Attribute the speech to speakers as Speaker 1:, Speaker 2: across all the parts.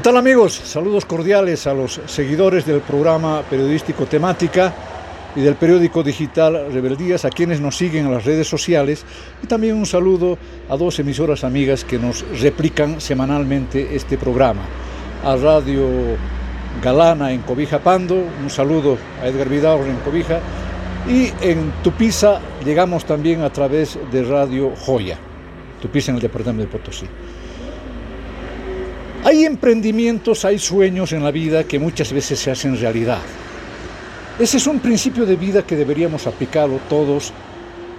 Speaker 1: ¿Qué tal amigos? Saludos cordiales a los seguidores del programa periodístico Temática y del periódico digital Rebeldías, a quienes nos siguen en las redes sociales y también un saludo a dos emisoras amigas que nos replican semanalmente este programa. A Radio Galana en Cobija Pando, un saludo a Edgar Vidal en Cobija y en Tupiza llegamos también a través de Radio Joya, Tupiza en el departamento de Potosí. Hay emprendimientos, hay sueños en la vida que muchas veces se hacen realidad. Ese es un principio de vida que deberíamos aplicarlo todos,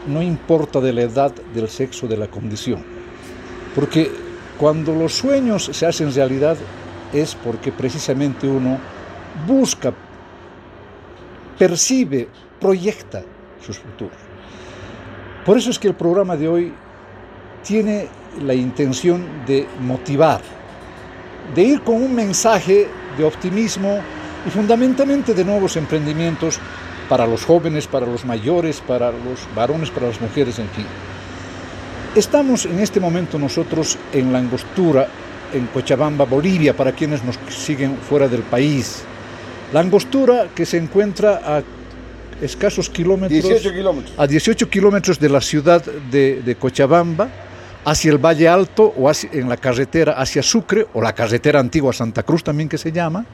Speaker 1: no importa de la edad, del sexo, de la condición. Porque cuando los sueños se hacen realidad es porque precisamente uno busca, percibe, proyecta sus futuros. Por eso es que el programa de hoy tiene la intención de motivar, de ir con un mensaje de optimismo y fundamentalmente de nuevos emprendimientos para los jóvenes, para los mayores, para los varones, para las mujeres, en fin. Estamos en este momento nosotros en la angostura, en Cochabamba, Bolivia, para quienes nos siguen fuera del país. La angostura que se encuentra a escasos kilómetros,
Speaker 2: 18 kilómetros.
Speaker 1: a 18 kilómetros de la ciudad de, de Cochabamba, hacia el Valle Alto o hacia, en la carretera hacia Sucre o la carretera antigua Santa Cruz también que se llama.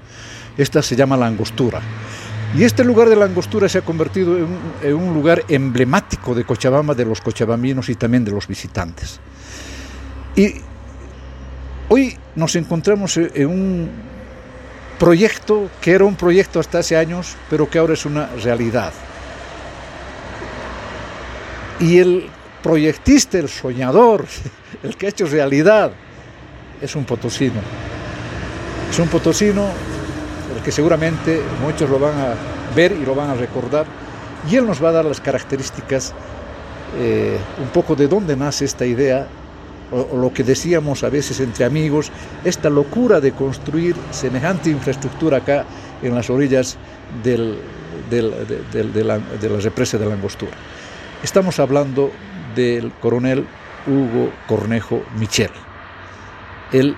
Speaker 1: Esta se llama La Angostura. Y este lugar de La Angostura se ha convertido en un, en un lugar emblemático de Cochabamba, de los cochabambinos y también de los visitantes. Y hoy nos encontramos en un proyecto que era un proyecto hasta hace años, pero que ahora es una realidad. Y el proyectista, el soñador, el que ha hecho realidad, es un potosino. Es un potosino, el que seguramente muchos lo van a ver y lo van a recordar, y él nos va a dar las características, eh, un poco de dónde nace esta idea, o, lo que decíamos a veces entre amigos, esta locura de construir semejante infraestructura acá en las orillas de, la, de la represa de la Angostura. Estamos hablando del coronel Hugo Cornejo Michel. Él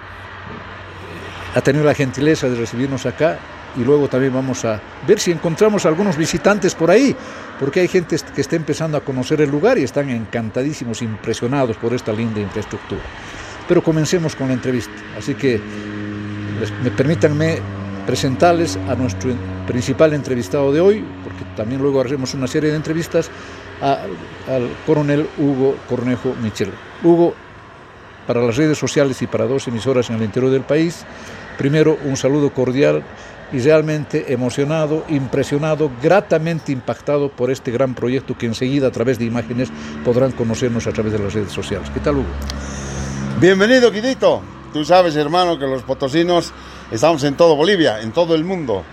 Speaker 1: ha tenido la gentileza de recibirnos acá y luego también vamos a ver si encontramos algunos visitantes por ahí, porque hay gente que está empezando a conocer el lugar y están encantadísimos, impresionados por esta linda infraestructura. Pero comencemos con la entrevista, así que me permítanme presentarles a nuestro principal entrevistado de hoy, porque también luego haremos una serie de entrevistas a, al coronel Hugo Cornejo Michel. Hugo, para las redes sociales y para dos emisoras en el interior del país, primero un saludo cordial y realmente emocionado, impresionado, gratamente impactado por este gran proyecto que enseguida a través de imágenes podrán conocernos a través de las redes sociales. ¿Qué tal, Hugo?
Speaker 2: Bienvenido, Quitito. Tú sabes, hermano, que los potosinos estamos en todo Bolivia, en todo el mundo.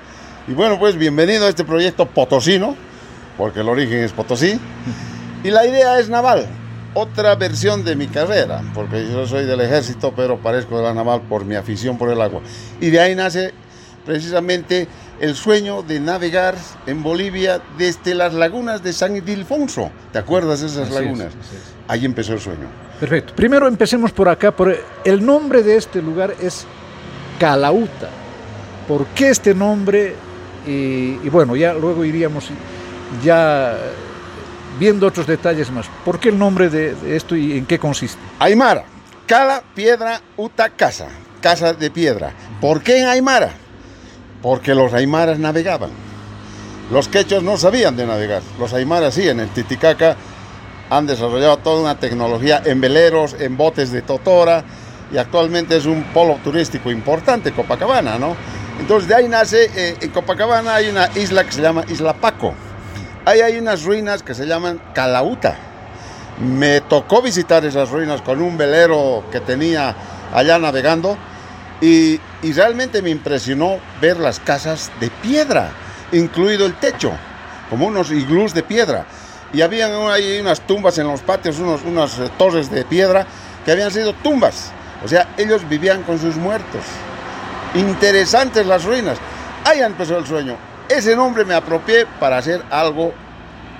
Speaker 2: Y bueno, pues bienvenido a este proyecto potosino, porque el origen es Potosí. Y la idea es naval, otra versión de mi carrera, porque yo soy del ejército, pero parezco de la naval por mi afición por el agua. Y de ahí nace precisamente el sueño de navegar en Bolivia desde las lagunas de San Ildefonso. ¿Te acuerdas de esas
Speaker 1: así
Speaker 2: lagunas?
Speaker 1: Es.
Speaker 2: Ahí empezó el sueño.
Speaker 1: Perfecto. Primero empecemos por acá. Por el nombre de este lugar es Calauta. ¿Por qué este nombre? Y, y bueno, ya luego iríamos ya viendo otros detalles más. ¿Por qué el nombre de, de esto y en qué consiste?
Speaker 2: Aymara, Cala, Piedra, Uta, Casa, Casa de Piedra. ¿Por qué en Aymara? Porque los aymaras navegaban. Los quechos no sabían de navegar. Los aymaras sí, en el Titicaca han desarrollado toda una tecnología en veleros, en botes de totora y actualmente es un polo turístico importante, Copacabana, ¿no? Entonces de ahí nace, eh, en Copacabana hay una isla que se llama Isla Paco. Ahí hay unas ruinas que se llaman Calauta. Me tocó visitar esas ruinas con un velero que tenía allá navegando y, realmente me impresionó ver las casas de piedra, incluido el techo, como unos iglús de piedra. Y habían ahí unas tumbas en los patios, unos, unas eh, torres de piedra que habían sido tumbas. O sea, ellos vivían con sus muertos. Interesantes las ruinas. Ahí empezó el sueño. Ese nombre me apropié para hacer algo,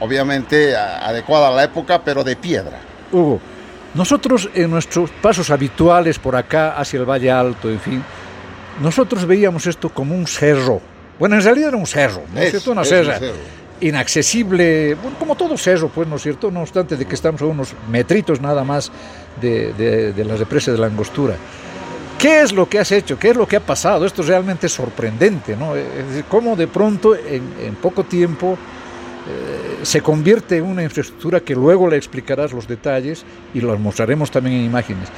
Speaker 2: obviamente, adecuado a la época, pero de piedra.
Speaker 1: Hugo, nosotros en nuestros pasos habituales por acá, hacia el Valle Alto, en fin, nosotros veíamos esto como un cerro. Bueno, en realidad era un cerro, ¿no es, cierto? Una serra inaccesible, bueno, como todo cerro, pues, ¿no es cierto? No obstante de que estamos a unos metritos nada más de, de, de la represa de la angostura. ¿Qué es lo que has hecho? ¿Qué es lo que ha pasado? Esto es realmente sorprendente, ¿no? Cómo de pronto, en, en poco tiempo, eh, se convierte en una infraestructura que luego le explicarás los detalles y los mostraremos también en imágenes.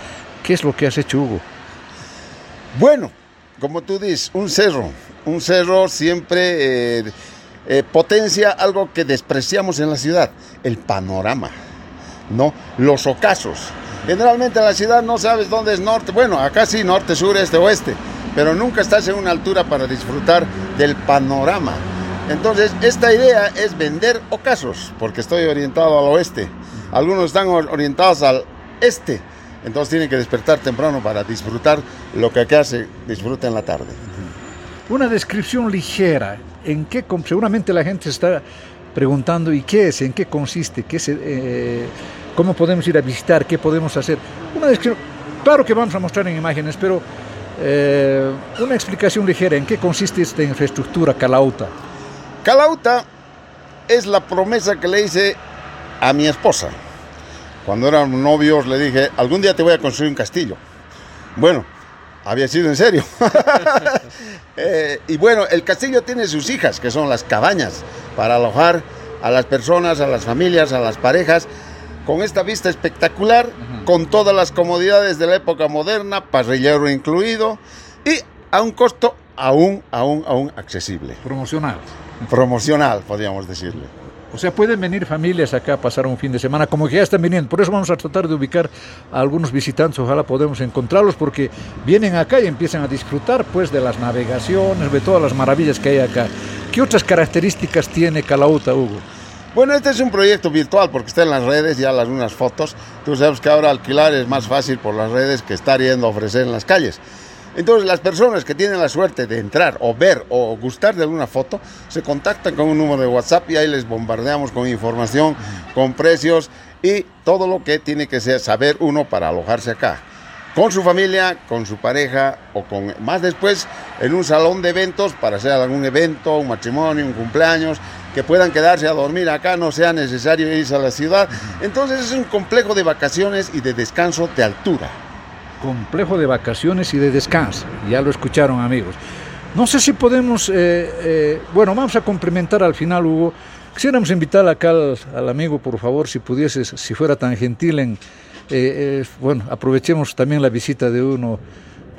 Speaker 1: ¿Qué es lo que has hecho, Hugo?
Speaker 2: Bueno, como tú dices, un cerro. Un cerro siempre eh, eh, potencia algo que despreciamos en la ciudad, el panorama, ¿no? Los ocasos. Generalmente en la ciudad no sabes dónde es norte. Bueno, acá sí, norte, sur, este, oeste. Pero nunca estás en una altura para disfrutar del panorama. Entonces, esta idea es vender ocasos, porque estoy orientado al oeste. Algunos están orientados al este. Entonces tienen que despertar temprano para disfrutar lo que acá se disfruta en la tarde.
Speaker 1: Una descripción ligera. ¿En qué seguramente la gente está preguntando y qué es, en qué consiste, qué se, eh, cómo podemos ir a visitar, qué podemos hacer. Una descripción, claro que vamos a mostrar en imágenes, pero eh, una explicación ligera en qué consiste esta infraestructura Calauta.
Speaker 2: Calauta es la promesa que le hice a mi esposa. Cuando éramos novios le dije, algún día te voy a construir un castillo. Bueno, había sido en serio. eh, y bueno, el castillo tiene sus hijas, que son las cabañas, para alojar a las personas, a las familias, a las parejas, con esta vista espectacular, uh -huh. con todas las comodidades de la época moderna, parrillero incluido, y a un costo aún, aún, aún accesible.
Speaker 1: Promocional.
Speaker 2: Promocional, podríamos decirle.
Speaker 1: O sea, pueden venir familias acá a pasar un fin de semana, como que ya están viniendo. Por eso vamos a tratar de ubicar a algunos visitantes, ojalá podemos encontrarlos, porque vienen acá y empiezan a disfrutar pues de las navegaciones, de todas las maravillas que hay acá. ¿Qué otras características tiene Calauta, Hugo?
Speaker 2: Bueno, este es un proyecto virtual porque está en las redes, ya las unas fotos. Tú sabes que ahora alquilar es más fácil por las redes que estar yendo a ofrecer en las calles. Entonces las personas que tienen la suerte de entrar o ver o gustar de alguna foto se contactan con un número de WhatsApp y ahí les bombardeamos con información, con precios y todo lo que tiene que saber uno para alojarse acá. Con su familia, con su pareja o con más después en un salón de eventos para hacer algún evento, un matrimonio, un cumpleaños, que puedan quedarse a dormir acá, no sea necesario irse a la ciudad. Entonces es un complejo de vacaciones y de descanso de altura.
Speaker 1: Complejo de vacaciones y de descanso, ya lo escucharon amigos. No sé si podemos, eh, eh, bueno, vamos a complementar al final, Hugo. Quisiéramos invitar acá al, al amigo, por favor, si pudieses, si fuera tan gentil en, eh, bueno, aprovechemos también la visita de uno,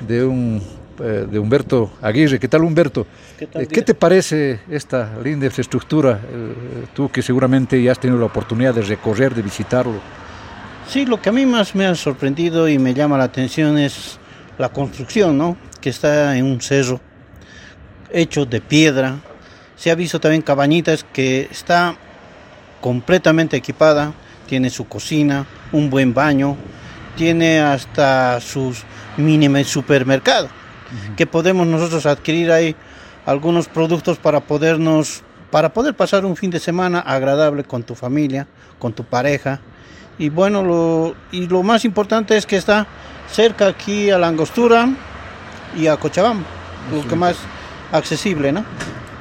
Speaker 1: de un de Humberto Aguirre. ¿Qué tal, Humberto? ¿Qué, tal, ¿Qué te parece esta linda infraestructura? Eh, tú que seguramente ya has tenido la oportunidad de recorrer, de visitarlo.
Speaker 3: Sí, lo que a mí más me ha sorprendido y me llama la atención es la construcción, ¿no? Que está en un cerro hecho de piedra. Se ha visto también cabañitas que está completamente equipada, tiene su cocina, un buen baño, tiene hasta sus mini que podemos nosotros adquirir ahí algunos productos para podernos para poder pasar un fin de semana agradable con tu familia, con tu pareja. Y bueno, lo, y lo más importante es que está cerca aquí a la Angostura y a Cochabamba, lo que más accesible, ¿no?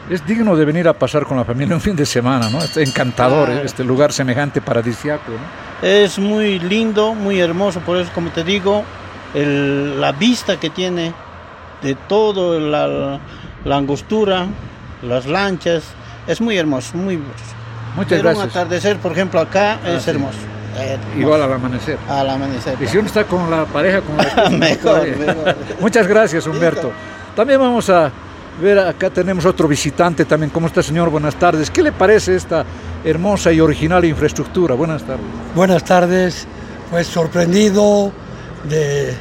Speaker 1: Es digno de venir a pasar con la familia un fin de semana, ¿no? Es encantador ah. este lugar semejante paradisiaco, ¿no?
Speaker 3: Es muy lindo, muy hermoso, por eso como te digo, el, la vista que tiene de todo, la, la, angostura, las lanchas, es muy hermoso, muy.
Speaker 1: Muchas
Speaker 3: Pero
Speaker 1: gracias.
Speaker 3: un atardecer, por ejemplo, acá ah, es
Speaker 1: sí.
Speaker 3: hermoso. hermoso.
Speaker 1: Igual al amanecer.
Speaker 3: Al amanecer.
Speaker 1: Y si uno está con la pareja, con la esposa,
Speaker 3: mejor, mejor.
Speaker 1: Muchas gracias, Humberto. También vamos a ver, acá tenemos otro visitante también. ¿Cómo está, señor? Buenas tardes. ¿Qué le parece esta hermosa y original infraestructura? Buenas tardes.
Speaker 4: Buenas tardes. Pues sorprendido de,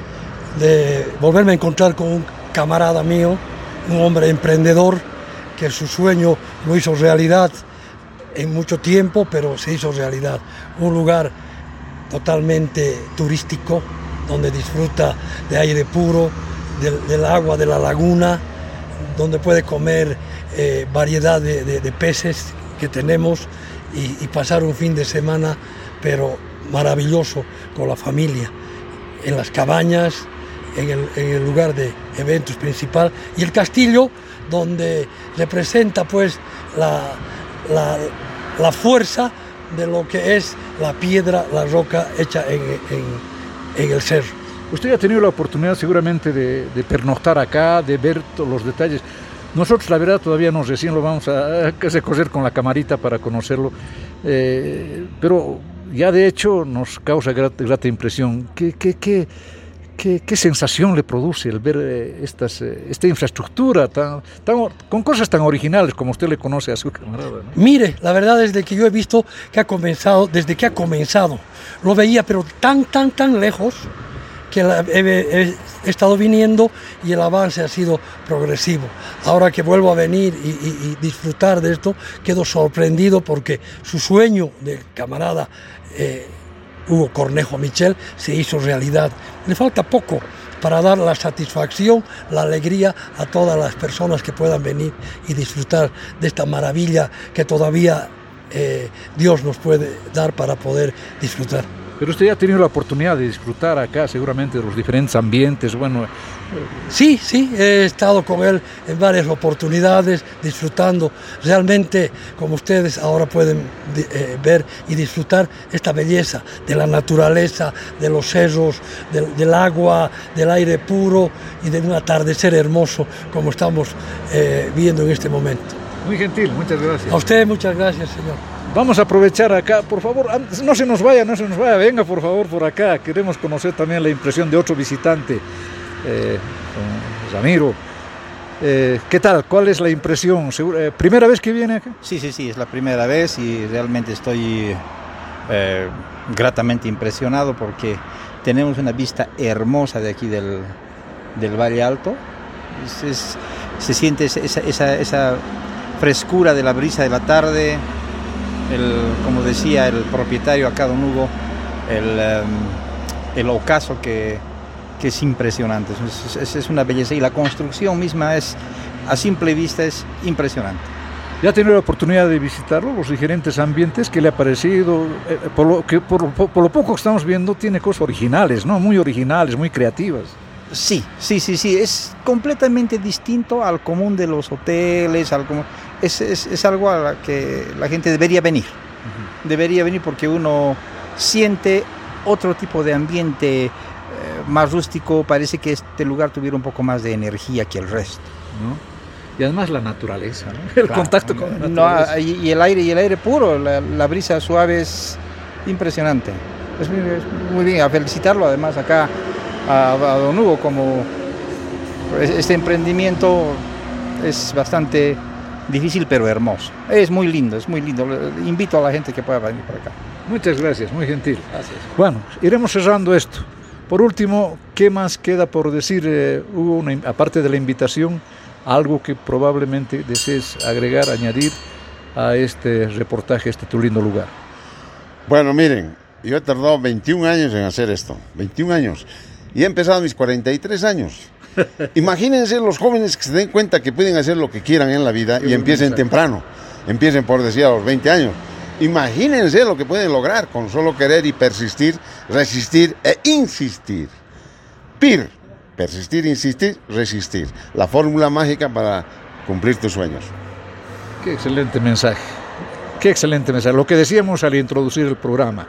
Speaker 4: de volverme a encontrar con un camarada mío, un hombre emprendedor que su sueño lo hizo realidad en mucho tiempo, pero se hizo realidad. Un lugar totalmente turístico, donde disfruta de aire puro, del, agua de la laguna, donde puede comer eh, variedad de, peces que tenemos y, y pasar un fin de semana, pero maravilloso con la familia, en las cabañas, en el, en lugar de eventos principal y el castillo donde representa pues la, la, fuerza de lo que es la piedra, la roca hecha en, en, el cerro.
Speaker 1: Usted ha tenido la oportunidad seguramente de, pernoctar acá, de ver todos los detalles. Nosotros, la verdad, todavía no recién lo vamos a, a coger con la camarita para conocerlo, eh, pero ya de hecho nos causa grata, grata impresión. ¿Qué, qué, qué, ¿Qué, ¿Qué, sensación le produce el ver eh, eh, esta infraestructura con cosas tan originales como usted le conoce a su camarada?
Speaker 4: Mire, la verdad es de que yo he visto que ha comenzado, desde que ha comenzado, lo veía pero tan, tan, tan lejos que he, he, he, estado viniendo y el avance ha sido progresivo. Ahora que vuelvo a venir y, y, y disfrutar de esto, quedo sorprendido porque su sueño de camarada... Eh, Hugo Cornejo Michel se hizo realidad. Le falta poco para dar la satisfacción, la alegría a todas las personas que puedan venir y disfrutar de esta maravilla que todavía eh, Dios nos puede dar para poder disfrutar.
Speaker 1: Pero usted ya ha tenido la oportunidad de disfrutar acá seguramente de los diferentes ambientes, bueno...
Speaker 4: Sí, sí, he estado con él en varias oportunidades, disfrutando. Realmente, como ustedes ahora pueden eh, ver y disfrutar, esta belleza de la naturaleza, de los cerros, del, del agua, del aire puro y de un atardecer hermoso como estamos eh, viendo en este momento.
Speaker 1: Muy gentil, muchas gracias.
Speaker 4: A usted muchas gracias, señor.
Speaker 1: Vamos a aprovechar acá, por favor, no se nos vaya, no se nos vaya, venga por favor por acá, queremos conocer también la impresión de otro visitante, eh. Eh, ¿Qué tal? ¿Cuál es la impresión? Eh, ¿Primera vez que viene acá?
Speaker 5: Sí, sí, sí, es la primera vez y realmente estoy eh, gratamente impresionado porque tenemos una vista hermosa de aquí del, Valle Alto. Se siente esa frescura de la brisa de la tarde, el, como decía el propietario acá, don Hugo, el, um, el ocaso que, que, es impresionante, es, es, es, una belleza y la construcción misma es, a simple vista, es impresionante.
Speaker 1: ¿Ya ha tenido la oportunidad de visitarlo, los diferentes ambientes? ¿Qué le ha parecido? Eh, por, lo, que por, por, por, lo poco que estamos viendo, tiene cosas originales, ¿no? Muy originales, muy creativas.
Speaker 5: Sí, sí, sí, sí, es completamente distinto al común de los hoteles, al común, es, es, es, algo a la que la gente debería venir, uh -huh. debería venir porque uno siente otro tipo de ambiente eh, más rústico, parece que este lugar tuviera un poco más de energía que el resto.
Speaker 1: ¿no? Y además la naturaleza, ¿no? el claro, contacto con la
Speaker 5: naturaleza. No, y, el aire, y el aire puro, la, la brisa suave es impresionante. Es muy, es muy bien, a felicitarlo además acá a, a Don Hugo como este emprendimiento es bastante difícil pero hermoso. Es muy lindo, es muy lindo. Invito a la gente que pueda venir por acá.
Speaker 1: Muchas gracias, muy gentil.
Speaker 5: Gracias.
Speaker 1: Bueno, iremos cerrando esto. Por último, ¿qué más queda por decir? Eh, hubo una, aparte de la invitación, algo que probablemente desees agregar, añadir a este reportaje, a este tu lindo lugar.
Speaker 2: Bueno, miren, yo he tardado 21 años en hacer esto, 21 años, y he empezado mis 43 años. Imagínense los jóvenes que se den cuenta que pueden hacer lo que quieran en la vida y empiecen temprano, empiecen por decir a los 20 años. Imagínense lo que pueden lograr con solo querer y persistir, resistir e insistir. PIR, persistir, insistir, resistir. La fórmula mágica para cumplir tus sueños.
Speaker 1: Qué excelente mensaje. Qué excelente mensaje. Lo que decíamos al introducir el programa.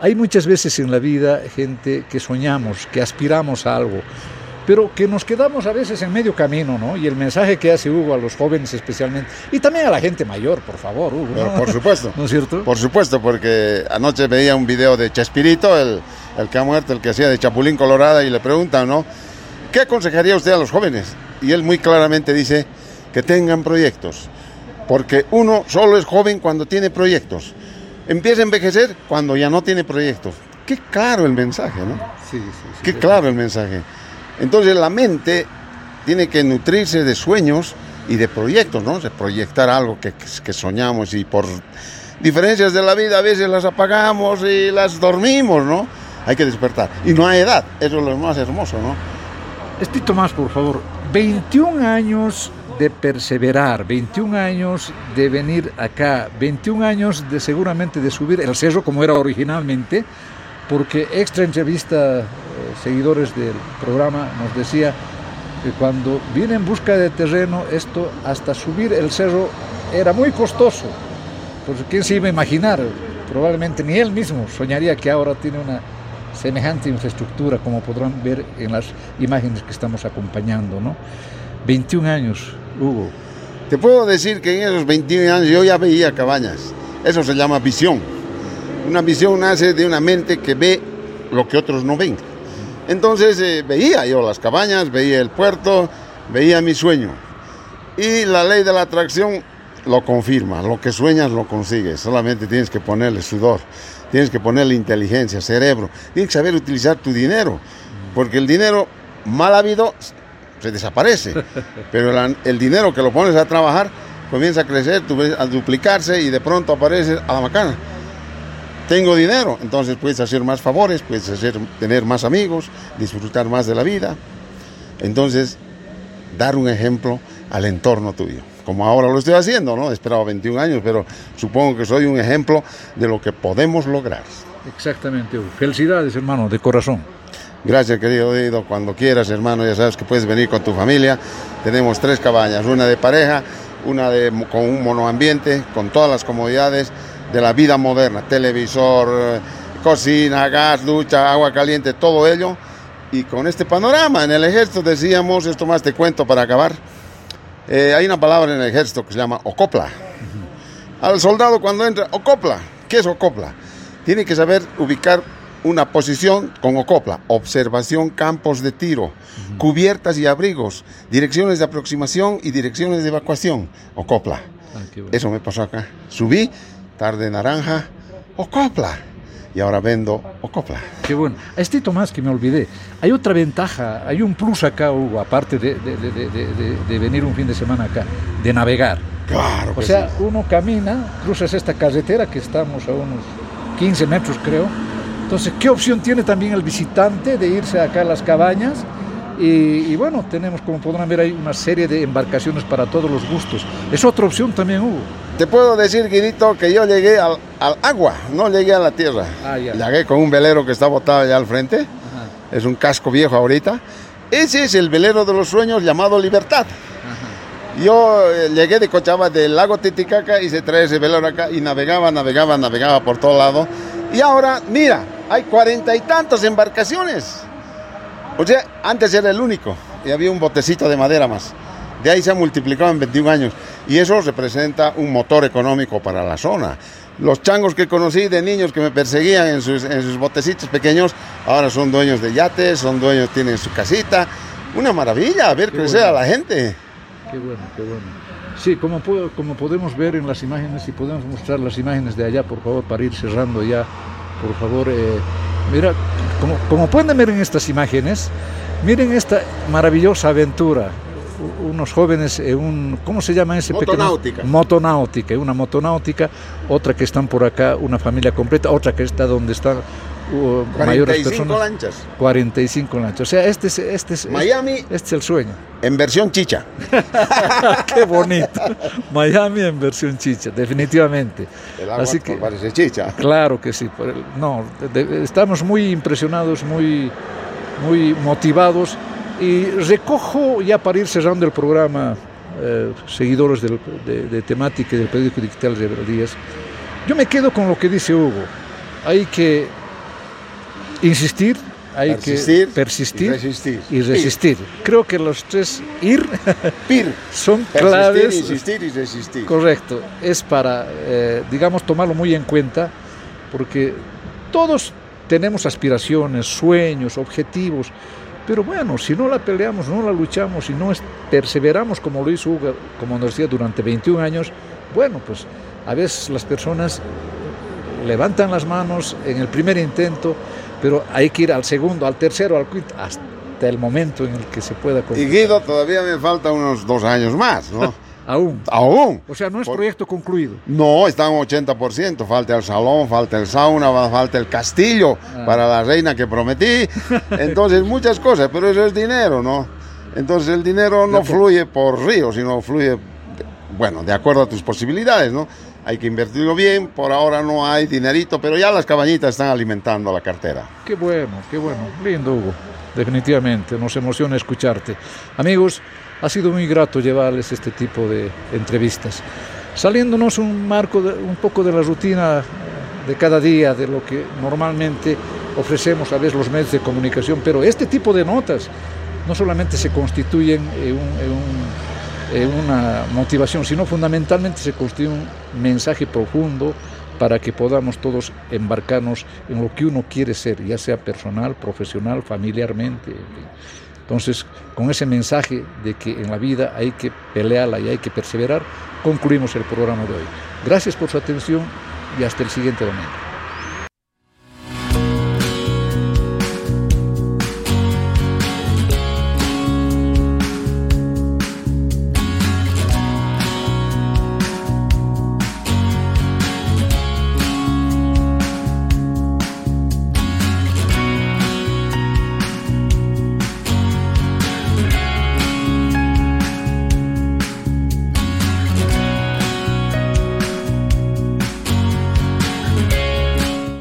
Speaker 1: Hay muchas veces en la vida gente que soñamos, que aspiramos a algo, pero que nos quedamos a veces en medio camino, ¿no? Y el mensaje que hace Hugo a los jóvenes especialmente, y también a la gente mayor, por favor, Hugo.
Speaker 2: ¿no? por supuesto.
Speaker 1: ¿No es cierto?
Speaker 2: Por supuesto, porque anoche veía un video de Chespirito, el, el que ha muerto, el que hacía de Chapulín Colorada, y le preguntan, ¿no? ¿Qué aconsejaría usted a los jóvenes? Y él muy claramente dice que tengan proyectos, porque uno solo es joven cuando tiene proyectos. Empieza a envejecer cuando ya no tiene proyectos. Qué claro el mensaje, ¿no?
Speaker 1: Sí, sí, sí.
Speaker 2: Qué claro el mensaje. Entonces la mente tiene que nutrirse de sueños y de proyectos, ¿no? De proyectar algo que, soñamos y por diferencias de la vida a veces las apagamos y las dormimos, ¿no? Hay que despertar. Y no hay edad, eso es lo más hermoso, ¿no?
Speaker 1: Espito más, por favor. 21 años de perseverar, 21 años de venir acá, 21 años de seguramente de subir el cerro como era originalmente, porque extra entrevista seguidores del programa nos decía que cuando viene en busca de terreno, esto hasta subir el cerro era muy costoso. Pues quién se iba a imaginar, probablemente ni él mismo soñaría que ahora tiene una semejante infraestructura como podrán ver en las imágenes que estamos acompañando, ¿no? 21 años, Hugo.
Speaker 2: Te puedo decir que en esos 21 años yo ya veía cabañas. Eso se llama visión. Una visión nace de una mente que ve lo que otros no ven. Entonces eh, veía yo las cabañas, veía el puerto, veía mi sueño. Y la ley de la atracción lo confirma. Lo que sueñas lo consigues. Solamente tienes que ponerle sudor, tienes que ponerle inteligencia, cerebro. Tienes que saber utilizar tu dinero. Porque el dinero mal habido se desaparece. Pero el, el dinero que lo pones a trabajar comienza a crecer, a duplicarse y de pronto aparece a la macana. Tengo dinero, entonces puedes hacer más favores, puedes hacer, tener más amigos, disfrutar más de la vida. Entonces, dar un ejemplo al entorno tuyo. Como ahora lo estoy haciendo, ¿no? He esperado 21 años, pero supongo que soy un ejemplo de lo que podemos lograr.
Speaker 1: Exactamente. Felicidades, hermano, de corazón.
Speaker 2: Gracias, querido Dido. Cuando quieras, hermano, ya sabes que puedes venir con tu familia. Tenemos tres cabañas, una de pareja, una de, con un monoambiente, con todas las comodidades de la vida moderna, televisor, cocina, gas, ducha, agua caliente, todo ello. Y con este panorama, en el ejército decíamos, esto más te cuento para acabar, eh, hay una palabra en el ejército que se llama ocopla. Al soldado cuando entra, ocopla, ¿qué es ocopla? Tiene que saber ubicar una posición con ocopla, observación campos de tiro, cubiertas y abrigos, direcciones de aproximación y direcciones de evacuación, ocopla.
Speaker 1: Ah, bueno.
Speaker 2: Eso me pasó acá. Subí, tarde naranja, ocopla. Y ahora vendo ocopla.
Speaker 1: Qué bueno. Este Tomás, que me olvidé, hay otra ventaja, hay un plus acá, Hugo, aparte de, de- de- de- venir un fin de semana acá, de navegar.
Speaker 2: Claro
Speaker 1: O
Speaker 2: que
Speaker 1: sea,
Speaker 2: sí.
Speaker 1: uno camina, cruzas esta carretera que estamos a unos 15 metros, creo. Entonces, ¿qué opción tiene también el visitante de irse acá a las cabañas? Y, y bueno, tenemos, como podrán ver, hay una serie de embarcaciones para todos los gustos. Es otra opción también, Hugo.
Speaker 2: Te puedo decir, Guidito, que yo llegué al, al agua, no llegué a la tierra.
Speaker 1: Ah, ya.
Speaker 2: Llegué con un velero que está botado allá al frente. Es un casco viejo ahorita. Ese es el velero de los sueños llamado Libertad. Yo eh, llegué de Cochabamba del lago Titicaca y se trae ese velero acá y navegaba, navegaba, navegaba por todo lado. Y ahora, mira, hay cuarenta y tantas embarcaciones. O sea, antes era el único y había un botecito de madera más. De ahí se ha multiplicado en 21 años y eso representa un motor económico para la zona. Los changos que conocí de niños que me perseguían en sus, en sus botecitos pequeños, ahora son dueños de yates, son dueños, tienen su casita. Una maravilla ver
Speaker 1: Qué
Speaker 2: crecer
Speaker 1: bueno.
Speaker 2: a la gente.
Speaker 1: Qué bueno, qué bueno. Sí, como, puedo- como podemos ver en las imágenes, si podemos mostrar las imágenes de allá, por favor, para ir cerrando ya, por favor. eh, mira, como, como pueden ver en estas imágenes, miren esta maravillosa aventura. Unos jóvenes en un, ¿cómo se llama ese
Speaker 2: Motonáutica.
Speaker 1: pequeño? Motonáutica, una motonáutica, otra que están por acá, una familia completa, otra que está donde están uh, mayores
Speaker 2: 45
Speaker 1: personas.
Speaker 2: lanchas.
Speaker 1: 45 lanchas. O sea, este es, este es,
Speaker 2: Miami
Speaker 1: este es el sueño.
Speaker 2: en versión chicha.
Speaker 1: Qué bonito. Miami en versión chicha, definitivamente.
Speaker 2: El agua
Speaker 1: Así que,
Speaker 2: parece chicha.
Speaker 1: claro que sí. por el- no, de- de- estamos muy impresionados, muy, muy motivados. Y recojo ya para ir cerrando el programa, eh, seguidores del- de, de temática del periódico digital Rebeldías. Yo me quedo con lo que dice Hugo. Hay que insistir, hay
Speaker 2: Persistir
Speaker 1: que persistir
Speaker 2: y resistir.
Speaker 1: y resistir. Creo que los tres ir
Speaker 2: PIR.
Speaker 1: son
Speaker 2: Persistir,
Speaker 1: claves.
Speaker 2: insistir y resistir.
Speaker 1: Correcto, es para, eh, digamos, tomarlo muy en cuenta, porque todos tenemos aspiraciones, sueños, objetivos, pero bueno, si no la peleamos, no la luchamos y no perseveramos como lo hizo Hugo, como nos decía, durante 21 años, bueno, pues a veces las personas levantan las manos en el primer intento, pero hay que ir al segundo, al tercero, al quinto, hasta el momento en el que se pueda
Speaker 2: Y
Speaker 1: concretar.
Speaker 2: Guido, todavía me falta unos dos años más, ¿no?
Speaker 1: Aún.
Speaker 2: Aún.
Speaker 1: O sea, no es
Speaker 2: Por-
Speaker 1: proyecto concluido.
Speaker 2: No, está en 80%. Falta el salón, falta el sauna, falta el castillo
Speaker 1: Ah.
Speaker 2: para la reina que prometí. Entonces, muchas cosas, pero eso es dinero, ¿no? Entonces, el dinero no fluye por río, sino fluye, bueno, de acuerdo a tus posibilidades, ¿no? hay que invertirlo bien. Por ahora no hay dinerito, pero ya las cabañitas están alimentando la cartera.
Speaker 1: Qué bueno, qué bueno. Lindo, Hugo. Definitivamente, nos emociona escucharte. Amigos, ha sido muy grato llevarles este tipo de entrevistas. Saliéndonos un marco, un poco de la rutina de cada día, de lo que normalmente ofrecemos a veces los medios de comunicación, pero este tipo de notas no solamente se constituyen en, una motivación, sino fundamentalmente se constituye un mensaje profundo para que podamos todos embarcarnos en lo que uno quiere ser, ya sea personal, profesional, familiarmente. Entonces, con ese mensaje de que en la vida hay que pelearla y hay que perseverar, concluimos el programa de hoy. Gracias por su atención y hasta el siguiente domingo.